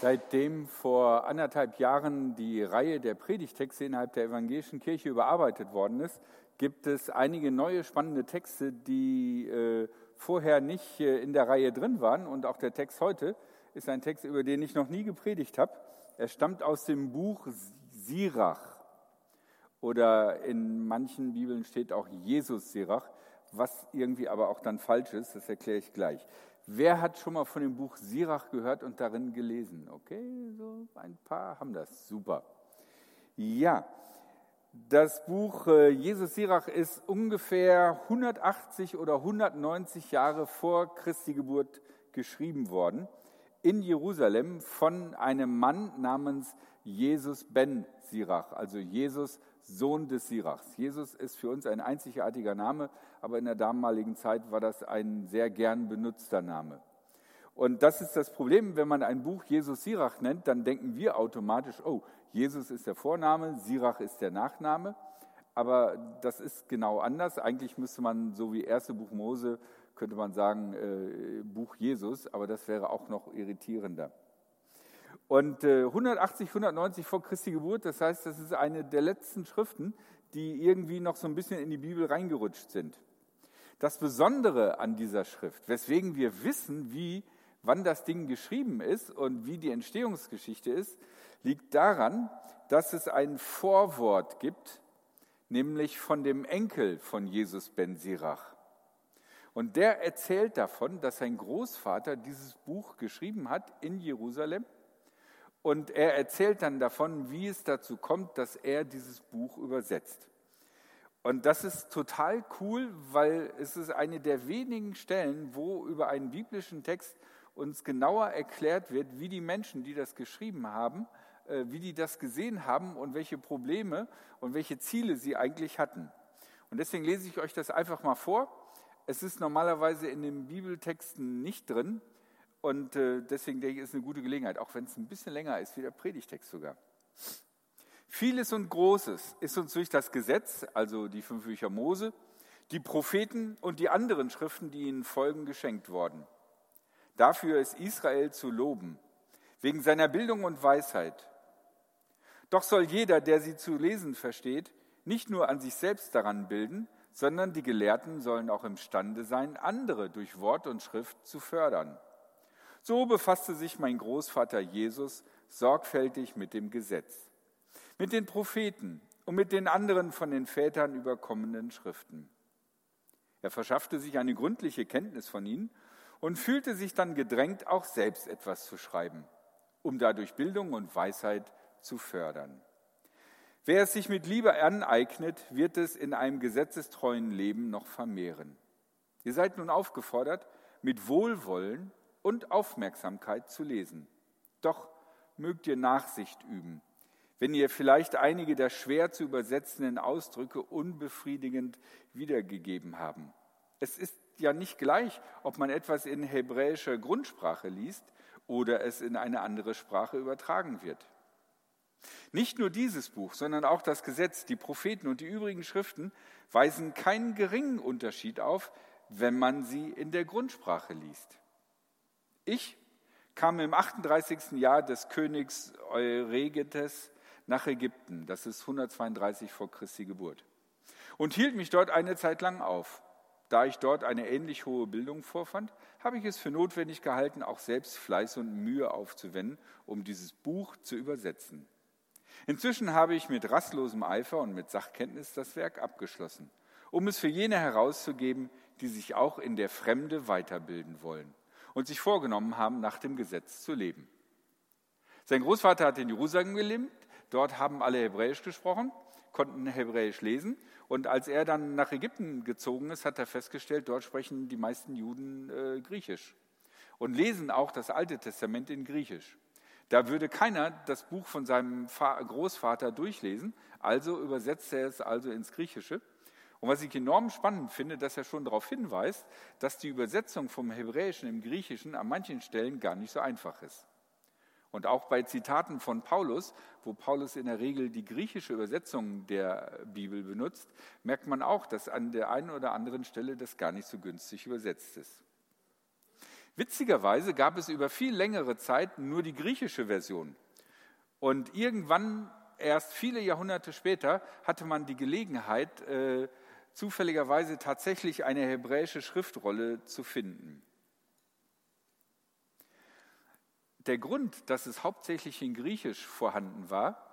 Seitdem vor anderthalb Jahren die Reihe der Predigtexte innerhalb der evangelischen Kirche überarbeitet worden ist, gibt es einige neue spannende Texte, die äh, vorher nicht äh, in der Reihe drin waren. Und auch der Text heute ist ein Text, über den ich noch nie gepredigt habe. Er stammt aus dem Buch Sirach. Oder in manchen Bibeln steht auch Jesus Sirach, was irgendwie aber auch dann falsch ist, das erkläre ich gleich. Wer hat schon mal von dem Buch Sirach gehört und darin gelesen? Okay, so ein paar haben das. Super. Ja, das Buch äh, Jesus Sirach ist ungefähr 180 oder 190 Jahre vor Christi Geburt geschrieben worden in Jerusalem von einem Mann namens Jesus ben Sirach, also Jesus Sohn des Sirachs. Jesus ist für uns ein einzigartiger Name, aber in der damaligen Zeit war das ein sehr gern benutzter Name. Und das ist das Problem, wenn man ein Buch Jesus Sirach nennt, dann denken wir automatisch, oh, Jesus ist der Vorname, Sirach ist der Nachname. Aber das ist genau anders. Eigentlich müsste man, so wie erste Buch Mose, könnte man sagen, äh, Buch Jesus, aber das wäre auch noch irritierender. Und äh, 180, 190 vor Christi Geburt, das heißt, das ist eine der letzten Schriften, die irgendwie noch so ein bisschen in die Bibel reingerutscht sind. Das Besondere an dieser Schrift, weswegen wir wissen, wie, wann das Ding geschrieben ist und wie die Entstehungsgeschichte ist, liegt daran, dass es ein Vorwort gibt, nämlich von dem Enkel von Jesus ben Sirach. Und der erzählt davon, dass sein Großvater dieses Buch geschrieben hat in Jerusalem und er erzählt dann davon, wie es dazu kommt, dass er dieses Buch übersetzt. Und das ist total cool, weil es ist eine der wenigen Stellen, wo über einen biblischen Text uns genauer erklärt wird, wie die Menschen, die das geschrieben haben, äh, wie die das gesehen haben und welche Probleme und welche Ziele sie eigentlich hatten. Und deswegen lese ich euch das einfach mal vor. Es ist normalerweise in den Bibeltexten nicht drin, und äh, deswegen denke ich, ist eine gute Gelegenheit, auch wenn es ein bisschen länger ist, wie der Predigtext sogar. Vieles und Großes ist uns durch das Gesetz, also die fünf Bücher Mose, die Propheten und die anderen Schriften, die ihnen folgen, geschenkt worden. Dafür ist Israel zu loben, wegen seiner Bildung und Weisheit. Doch soll jeder, der sie zu lesen versteht, nicht nur an sich selbst daran bilden, sondern die Gelehrten sollen auch imstande sein, andere durch Wort und Schrift zu fördern. So befasste sich mein Großvater Jesus sorgfältig mit dem Gesetz, mit den Propheten und mit den anderen von den Vätern überkommenen Schriften. Er verschaffte sich eine gründliche Kenntnis von ihnen und fühlte sich dann gedrängt, auch selbst etwas zu schreiben, um dadurch Bildung und Weisheit zu fördern. Wer es sich mit Liebe aneignet, wird es in einem gesetzestreuen Leben noch vermehren. Ihr seid nun aufgefordert, mit Wohlwollen und Aufmerksamkeit zu lesen. Doch mögt ihr Nachsicht üben, wenn ihr vielleicht einige der schwer zu übersetzenden Ausdrücke unbefriedigend wiedergegeben haben. Es ist ja nicht gleich, ob man etwas in hebräischer Grundsprache liest oder es in eine andere Sprache übertragen wird. Nicht nur dieses Buch, sondern auch das Gesetz, die Propheten und die übrigen Schriften weisen keinen geringen Unterschied auf, wenn man sie in der Grundsprache liest. Ich kam im 38. Jahr des Königs Euregetes nach Ägypten, das ist 132 vor Christi Geburt, und hielt mich dort eine Zeit lang auf. Da ich dort eine ähnlich hohe Bildung vorfand, habe ich es für notwendig gehalten, auch selbst Fleiß und Mühe aufzuwenden, um dieses Buch zu übersetzen. Inzwischen habe ich mit rastlosem Eifer und mit Sachkenntnis das Werk abgeschlossen, um es für jene herauszugeben, die sich auch in der Fremde weiterbilden wollen und sich vorgenommen haben, nach dem Gesetz zu leben. Sein Großvater hat in Jerusalem gelebt, dort haben alle Hebräisch gesprochen, konnten Hebräisch lesen und als er dann nach Ägypten gezogen ist, hat er festgestellt, dort sprechen die meisten Juden äh, Griechisch und lesen auch das Alte Testament in Griechisch. Da würde keiner das Buch von seinem Großvater durchlesen, also übersetzt er es also ins Griechische und was ich enorm spannend finde, dass er schon darauf hinweist, dass die Übersetzung vom Hebräischen im Griechischen an manchen Stellen gar nicht so einfach ist. Und auch bei Zitaten von Paulus, wo Paulus in der Regel die griechische Übersetzung der Bibel benutzt, merkt man auch, dass an der einen oder anderen Stelle das gar nicht so günstig übersetzt ist. Witzigerweise gab es über viel längere Zeit nur die griechische Version. Und irgendwann, erst viele Jahrhunderte später, hatte man die Gelegenheit, äh, zufälligerweise tatsächlich eine hebräische Schriftrolle zu finden. Der Grund, dass es hauptsächlich in Griechisch vorhanden war,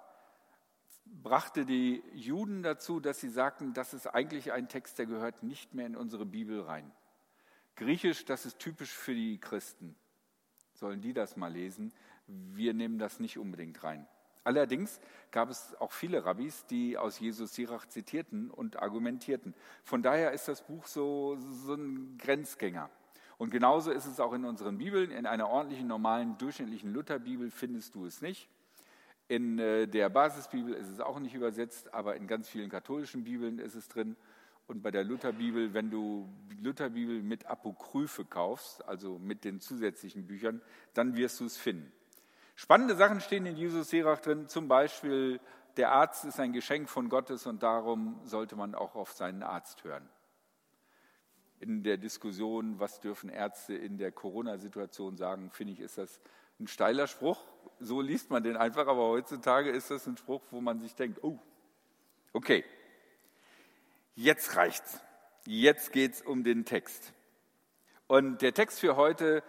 brachte die Juden dazu, dass sie sagten, das ist eigentlich ein Text, der gehört nicht mehr in unsere Bibel rein. Griechisch, das ist typisch für die Christen. Sollen die das mal lesen? Wir nehmen das nicht unbedingt rein. Allerdings gab es auch viele Rabbis, die aus Jesus Sirach zitierten und argumentierten. Von daher ist das Buch so, so ein Grenzgänger. Und genauso ist es auch in unseren Bibeln. In einer ordentlichen, normalen, durchschnittlichen Lutherbibel findest du es nicht. In äh, der Basisbibel ist es auch nicht übersetzt, aber in ganz vielen katholischen Bibeln ist es drin. Und bei der Lutherbibel, wenn du Lutherbibel mit Apokryphe kaufst, also mit den zusätzlichen Büchern, dann wirst du es finden. Spannende Sachen stehen in Jesus Serach drin, zum Beispiel, der Arzt ist ein Geschenk von Gottes und darum sollte man auch auf seinen Arzt hören in der Diskussion, was dürfen Ärzte in der Corona-Situation sagen, finde ich, ist das ein steiler Spruch. So liest man den einfach, aber heutzutage ist das ein Spruch, wo man sich denkt, oh, okay, jetzt reicht's. Jetzt geht's um den Text. Und der Text für heute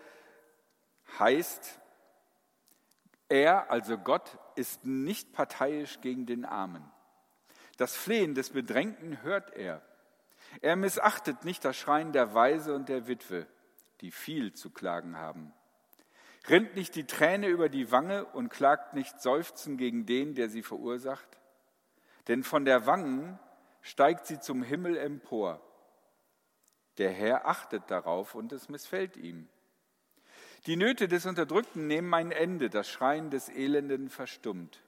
heißt, er, also Gott, ist nicht parteiisch gegen den Armen. Das Flehen des Bedrängten hört er. Er missachtet nicht das Schreien der Weise und der Witwe, die viel zu klagen haben. Rinnt nicht die Träne über die Wange und klagt nicht Seufzen gegen den, der sie verursacht? Denn von der Wangen steigt sie zum Himmel empor. Der Herr achtet darauf und es missfällt ihm. Die Nöte des Unterdrückten nehmen ein Ende, das Schreien des Elenden verstummt.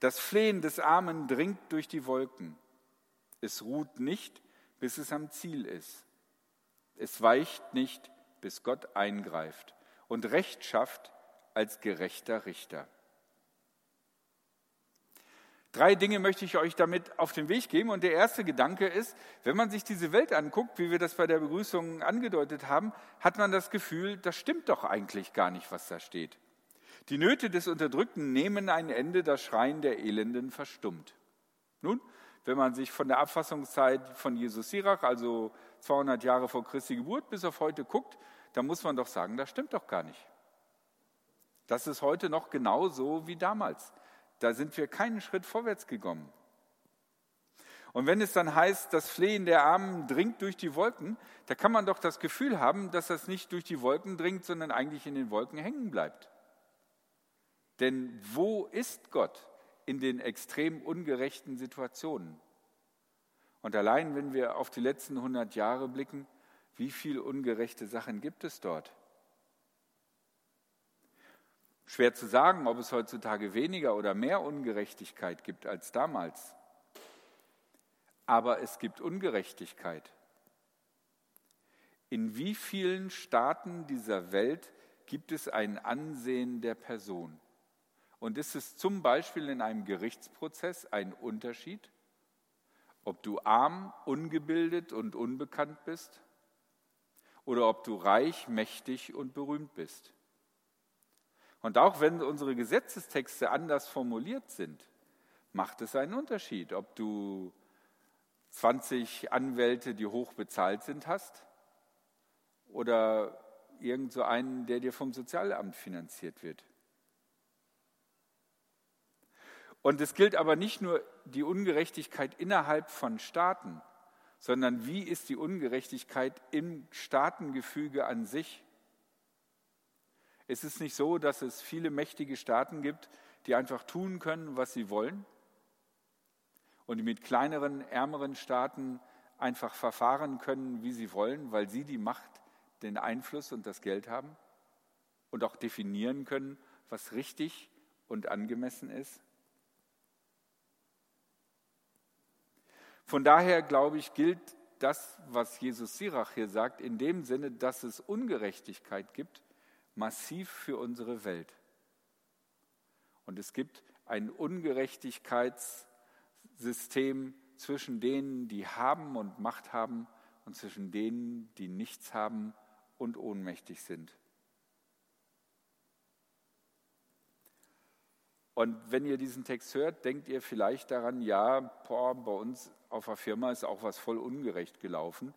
Das Flehen des Armen dringt durch die Wolken. Es ruht nicht, bis es am Ziel ist. Es weicht nicht, bis Gott eingreift und Recht schafft als gerechter Richter. Drei Dinge möchte ich euch damit auf den Weg geben. Und der erste Gedanke ist, wenn man sich diese Welt anguckt, wie wir das bei der Begrüßung angedeutet haben, hat man das Gefühl, das stimmt doch eigentlich gar nicht, was da steht. Die Nöte des Unterdrückten nehmen ein Ende, das Schreien der Elenden verstummt. Nun, wenn man sich von der Abfassungszeit von Jesus Sirach, also 200 Jahre vor Christi Geburt, bis auf heute guckt, dann muss man doch sagen, das stimmt doch gar nicht. Das ist heute noch genauso wie damals. Da sind wir keinen Schritt vorwärts gekommen. Und wenn es dann heißt, das Flehen der Armen dringt durch die Wolken, da kann man doch das Gefühl haben, dass das nicht durch die Wolken dringt, sondern eigentlich in den Wolken hängen bleibt. Denn wo ist Gott? in den extrem ungerechten Situationen. Und allein, wenn wir auf die letzten 100 Jahre blicken, wie viele ungerechte Sachen gibt es dort? Schwer zu sagen, ob es heutzutage weniger oder mehr Ungerechtigkeit gibt als damals. Aber es gibt Ungerechtigkeit. In wie vielen Staaten dieser Welt gibt es ein Ansehen der Person? Und ist es zum Beispiel in einem Gerichtsprozess ein Unterschied, ob du arm, ungebildet und unbekannt bist oder ob du reich, mächtig und berühmt bist? Und auch wenn unsere Gesetzestexte anders formuliert sind, macht es einen Unterschied, ob du 20 Anwälte, die hoch bezahlt sind, hast oder irgend so einen, der dir vom Sozialamt finanziert wird. Und es gilt aber nicht nur die Ungerechtigkeit innerhalb von Staaten, sondern wie ist die Ungerechtigkeit im Staatengefüge an sich? Es ist nicht so, dass es viele mächtige Staaten gibt, die einfach tun können, was sie wollen und die mit kleineren, ärmeren Staaten einfach verfahren können, wie sie wollen, weil sie die Macht, den Einfluss und das Geld haben und auch definieren können, was richtig und angemessen ist. Von daher, glaube ich, gilt das, was Jesus Sirach hier sagt, in dem Sinne, dass es Ungerechtigkeit gibt, massiv für unsere Welt. Und es gibt ein Ungerechtigkeitssystem zwischen denen, die haben und Macht haben, und zwischen denen, die nichts haben und ohnmächtig sind. Und wenn ihr diesen Text hört, denkt ihr vielleicht daran, ja, boah, bei uns auf der Firma ist auch was voll ungerecht gelaufen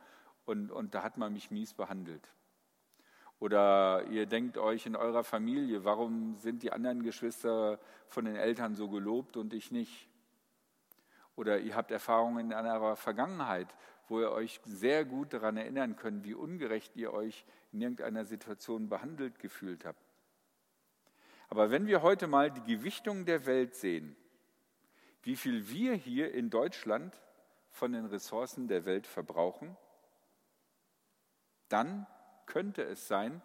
und, und da hat man mich mies behandelt. Oder ihr denkt euch in eurer Familie, warum sind die anderen Geschwister von den Eltern so gelobt und ich nicht? Oder ihr habt Erfahrungen in eurer Vergangenheit, wo ihr euch sehr gut daran erinnern könnt, wie ungerecht ihr euch in irgendeiner Situation behandelt gefühlt habt. Aber wenn wir heute mal die Gewichtung der Welt sehen, wie viel wir hier in Deutschland von den Ressourcen der Welt verbrauchen, dann könnte es sein,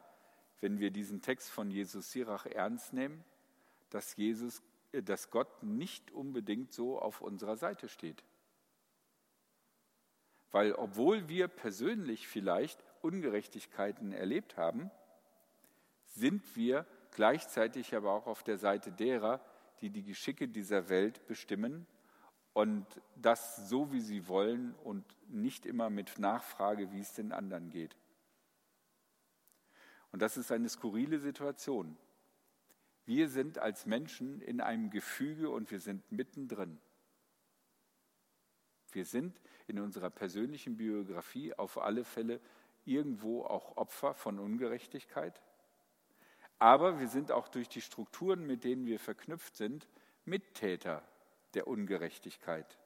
wenn wir diesen Text von Jesus Sirach ernst nehmen, dass, Jesus, äh, dass Gott nicht unbedingt so auf unserer Seite steht. Weil obwohl wir persönlich vielleicht Ungerechtigkeiten erlebt haben, sind wir gleichzeitig aber auch auf der Seite derer, die die Geschicke dieser Welt bestimmen und das so, wie sie wollen und nicht immer mit Nachfrage, wie es den anderen geht. Und das ist eine skurrile Situation. Wir sind als Menschen in einem Gefüge und wir sind mittendrin. Wir sind in unserer persönlichen Biografie auf alle Fälle irgendwo auch Opfer von Ungerechtigkeit. Aber wir sind auch durch die Strukturen, mit denen wir verknüpft sind, Mittäter der Ungerechtigkeit.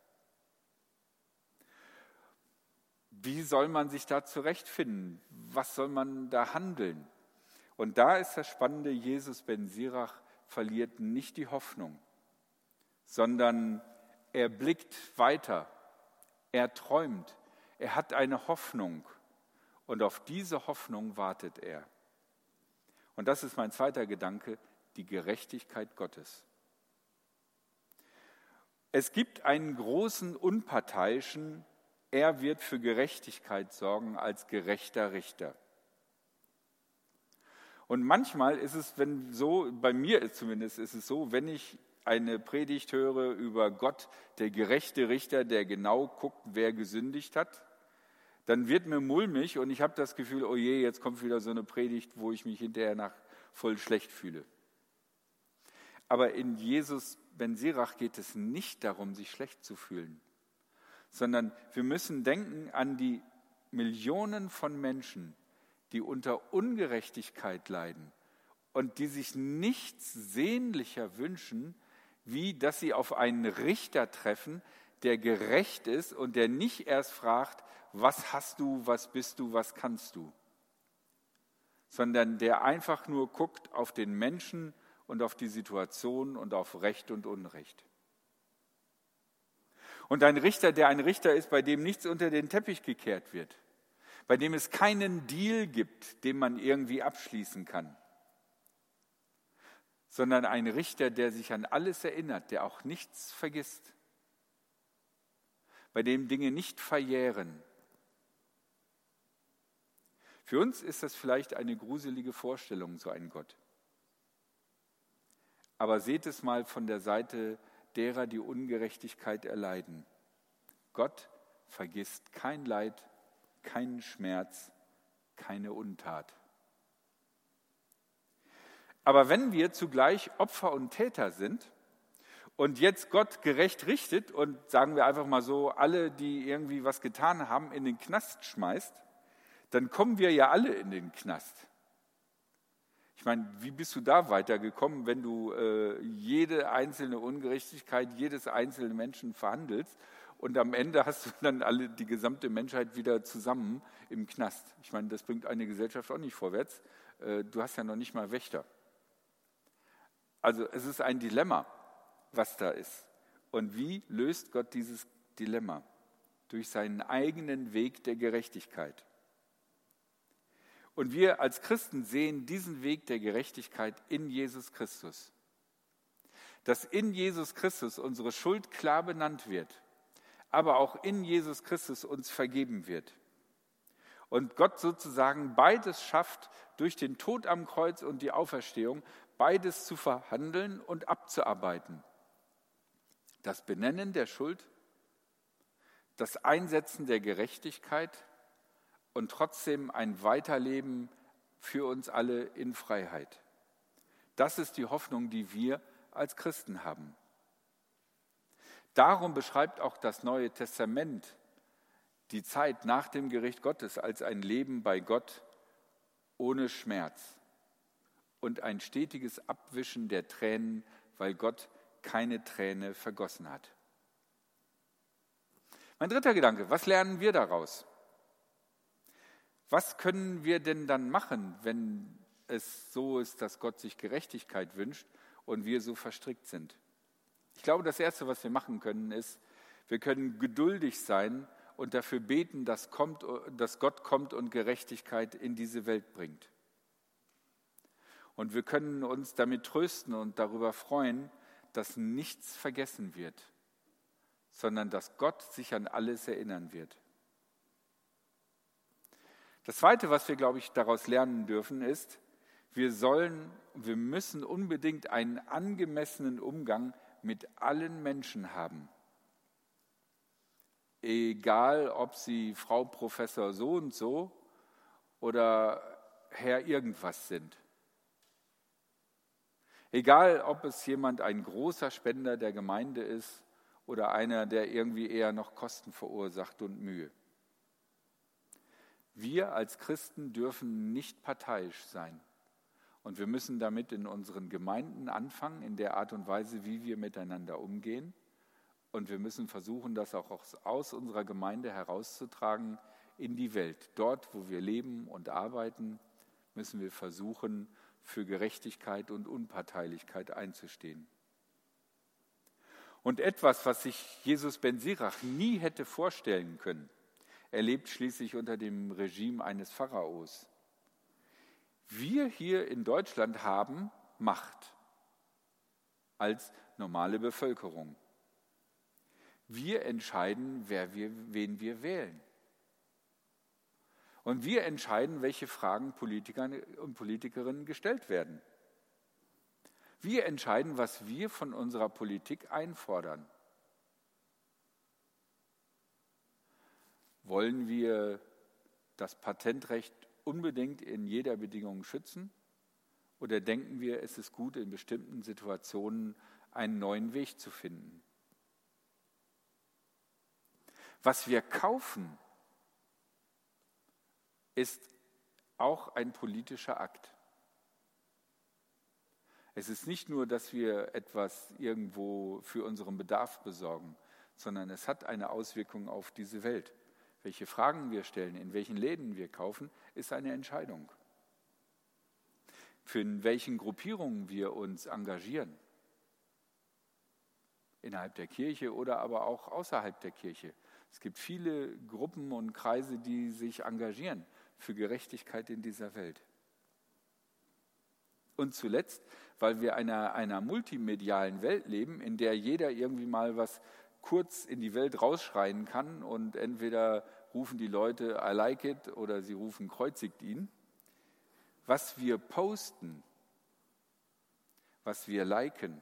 Wie soll man sich da zurechtfinden? Was soll man da handeln? Und da ist das Spannende, Jesus ben Sirach verliert nicht die Hoffnung, sondern er blickt weiter, er träumt, er hat eine Hoffnung und auf diese Hoffnung wartet er. Und das ist mein zweiter Gedanke, die Gerechtigkeit Gottes. Es gibt einen großen Unparteiischen, er wird für Gerechtigkeit sorgen als gerechter Richter. Und manchmal ist es, wenn so, bei mir zumindest, ist es so, wenn ich eine Predigt höre über Gott, der gerechte Richter, der genau guckt, wer gesündigt hat, dann wird mir mulmig und ich habe das Gefühl, oh je, jetzt kommt wieder so eine Predigt, wo ich mich hinterher nach voll schlecht fühle. Aber in Jesus Ben Sirach geht es nicht darum, sich schlecht zu fühlen, sondern wir müssen denken an die Millionen von Menschen, die unter Ungerechtigkeit leiden und die sich nichts sehnlicher wünschen, wie dass sie auf einen Richter treffen, der gerecht ist und der nicht erst fragt, was hast du, was bist du, was kannst du, sondern der einfach nur guckt auf den Menschen und auf die Situation und auf Recht und Unrecht. Und ein Richter, der ein Richter ist, bei dem nichts unter den Teppich gekehrt wird, bei dem es keinen Deal gibt, den man irgendwie abschließen kann, sondern ein Richter, der sich an alles erinnert, der auch nichts vergisst, bei dem Dinge nicht verjähren. Für uns ist das vielleicht eine gruselige Vorstellung, so ein Gott. Aber seht es mal von der Seite derer, die Ungerechtigkeit erleiden. Gott vergisst kein Leid, keinen Schmerz, keine Untat. Aber wenn wir zugleich Opfer und Täter sind und jetzt Gott gerecht richtet und sagen wir einfach mal so, alle, die irgendwie was getan haben, in den Knast schmeißt, dann kommen wir ja alle in den Knast. Ich meine, wie bist du da weitergekommen, wenn du äh, jede einzelne Ungerechtigkeit jedes einzelnen Menschen verhandelst und am Ende hast du dann alle, die gesamte Menschheit wieder zusammen im Knast. Ich meine, das bringt eine Gesellschaft auch nicht vorwärts. Äh, du hast ja noch nicht mal Wächter. Also es ist ein Dilemma, was da ist. Und wie löst Gott dieses Dilemma? Durch seinen eigenen Weg der Gerechtigkeit. Und wir als Christen sehen diesen Weg der Gerechtigkeit in Jesus Christus. Dass in Jesus Christus unsere Schuld klar benannt wird aber auch in Jesus Christus uns vergeben wird. Und Gott sozusagen beides schafft, durch den Tod am Kreuz und die Auferstehung, beides zu verhandeln und abzuarbeiten. Das Benennen der Schuld, das Einsetzen der Gerechtigkeit und trotzdem ein Weiterleben für uns alle in Freiheit. Das ist die Hoffnung, die wir als Christen haben. Darum beschreibt auch das Neue Testament die Zeit nach dem Gericht Gottes als ein Leben bei Gott ohne Schmerz und ein stetiges Abwischen der Tränen, weil Gott keine Träne vergossen hat. Mein dritter Gedanke, was lernen wir daraus? Was können wir denn dann machen, wenn es so ist, dass Gott sich Gerechtigkeit wünscht und wir so verstrickt sind? Ich glaube, das Erste, was wir machen können, ist, wir können geduldig sein und dafür beten, dass, kommt, dass Gott kommt und Gerechtigkeit in diese Welt bringt. Und wir können uns damit trösten und darüber freuen, dass nichts vergessen wird, sondern dass Gott sich an alles erinnern wird. Das Zweite, was wir, glaube ich, daraus lernen dürfen, ist, wir sollen, wir müssen unbedingt einen angemessenen Umgang mit allen Menschen haben. Egal, ob sie Frau Professor so und so oder Herr irgendwas sind. Egal, ob es jemand ein großer Spender der Gemeinde ist oder einer, der irgendwie eher noch Kosten verursacht und Mühe. Wir als Christen dürfen nicht parteiisch sein. Und wir müssen damit in unseren Gemeinden anfangen, in der Art und Weise, wie wir miteinander umgehen. Und wir müssen versuchen, das auch aus unserer Gemeinde herauszutragen in die Welt. Dort, wo wir leben und arbeiten, müssen wir versuchen, für Gerechtigkeit und Unparteilichkeit einzustehen. Und etwas, was sich Jesus ben Sirach nie hätte vorstellen können, er lebt schließlich unter dem Regime eines Pharaos. Wir hier in Deutschland haben Macht als normale Bevölkerung. Wir entscheiden, wer wir, wen wir wählen. Und wir entscheiden, welche Fragen Politikern und Politikerinnen gestellt werden. Wir entscheiden, was wir von unserer Politik einfordern. Wollen wir das Patentrecht unbedingt in jeder Bedingung schützen? Oder denken wir, es ist gut, in bestimmten Situationen einen neuen Weg zu finden? Was wir kaufen, ist auch ein politischer Akt. Es ist nicht nur, dass wir etwas irgendwo für unseren Bedarf besorgen, sondern es hat eine Auswirkung auf diese Welt. Welche Fragen wir stellen, in welchen Läden wir kaufen, ist eine Entscheidung. Für in welchen Gruppierungen wir uns engagieren. Innerhalb der Kirche oder aber auch außerhalb der Kirche. Es gibt viele Gruppen und Kreise, die sich engagieren für Gerechtigkeit in dieser Welt. Und zuletzt, weil wir in einer, einer multimedialen Welt leben, in der jeder irgendwie mal was kurz in die Welt rausschreien kann und entweder rufen die Leute I like it oder sie rufen kreuzigt ihn. Was wir posten, was wir liken,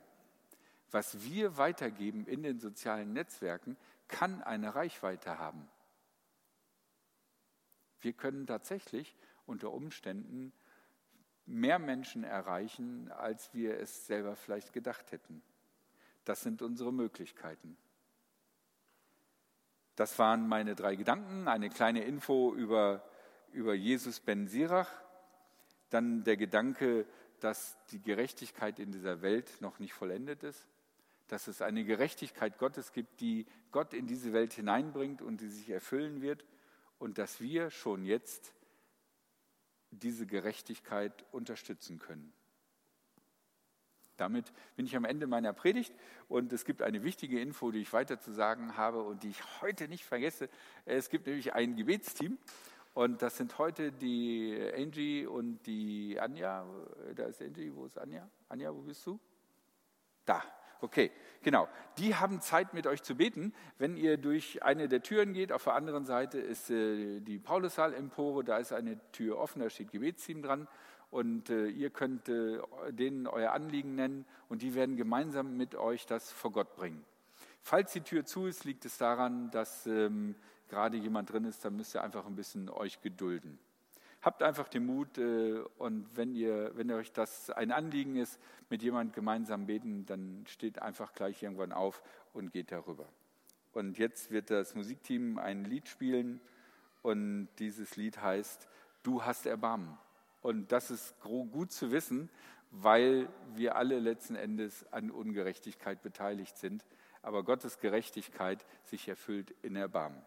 was wir weitergeben in den sozialen Netzwerken, kann eine Reichweite haben. Wir können tatsächlich unter Umständen mehr Menschen erreichen, als wir es selber vielleicht gedacht hätten. Das sind unsere Möglichkeiten. Das waren meine drei Gedanken. Eine kleine Info über, über Jesus ben Sirach. Dann der Gedanke, dass die Gerechtigkeit in dieser Welt noch nicht vollendet ist. Dass es eine Gerechtigkeit Gottes gibt, die Gott in diese Welt hineinbringt und die sich erfüllen wird und dass wir schon jetzt diese Gerechtigkeit unterstützen können. Damit bin ich am Ende meiner Predigt und es gibt eine wichtige Info, die ich weiter zu sagen habe und die ich heute nicht vergesse. Es gibt nämlich ein Gebetsteam und das sind heute die Angie und die Anja. Da ist Angie, wo ist Anja? Anja, wo bist du? Da, Okay, genau. Die haben Zeit mit euch zu beten. Wenn ihr durch eine der Türen geht, auf der anderen Seite ist äh, die Paulussaal-Empore, da ist eine Tür offen, da steht Gebetsteam dran und äh, ihr könnt äh, denen euer Anliegen nennen und die werden gemeinsam mit euch das vor Gott bringen. Falls die Tür zu ist, liegt es daran, dass ähm, gerade jemand drin ist, dann müsst ihr einfach ein bisschen euch gedulden. habt einfach den Mut äh, und wenn ihr, wenn euch das ein Anliegen ist, mit jemand gemeinsam beten, dann steht einfach gleich irgendwann auf und geht darüber. Und jetzt wird das Musikteam ein Lied spielen und dieses Lied heißt Du hast Erbarmen. Und das ist gut zu wissen, weil wir alle letzten Endes an Ungerechtigkeit beteiligt sind, aber Gottes Gerechtigkeit sich erfüllt in Erbarmen.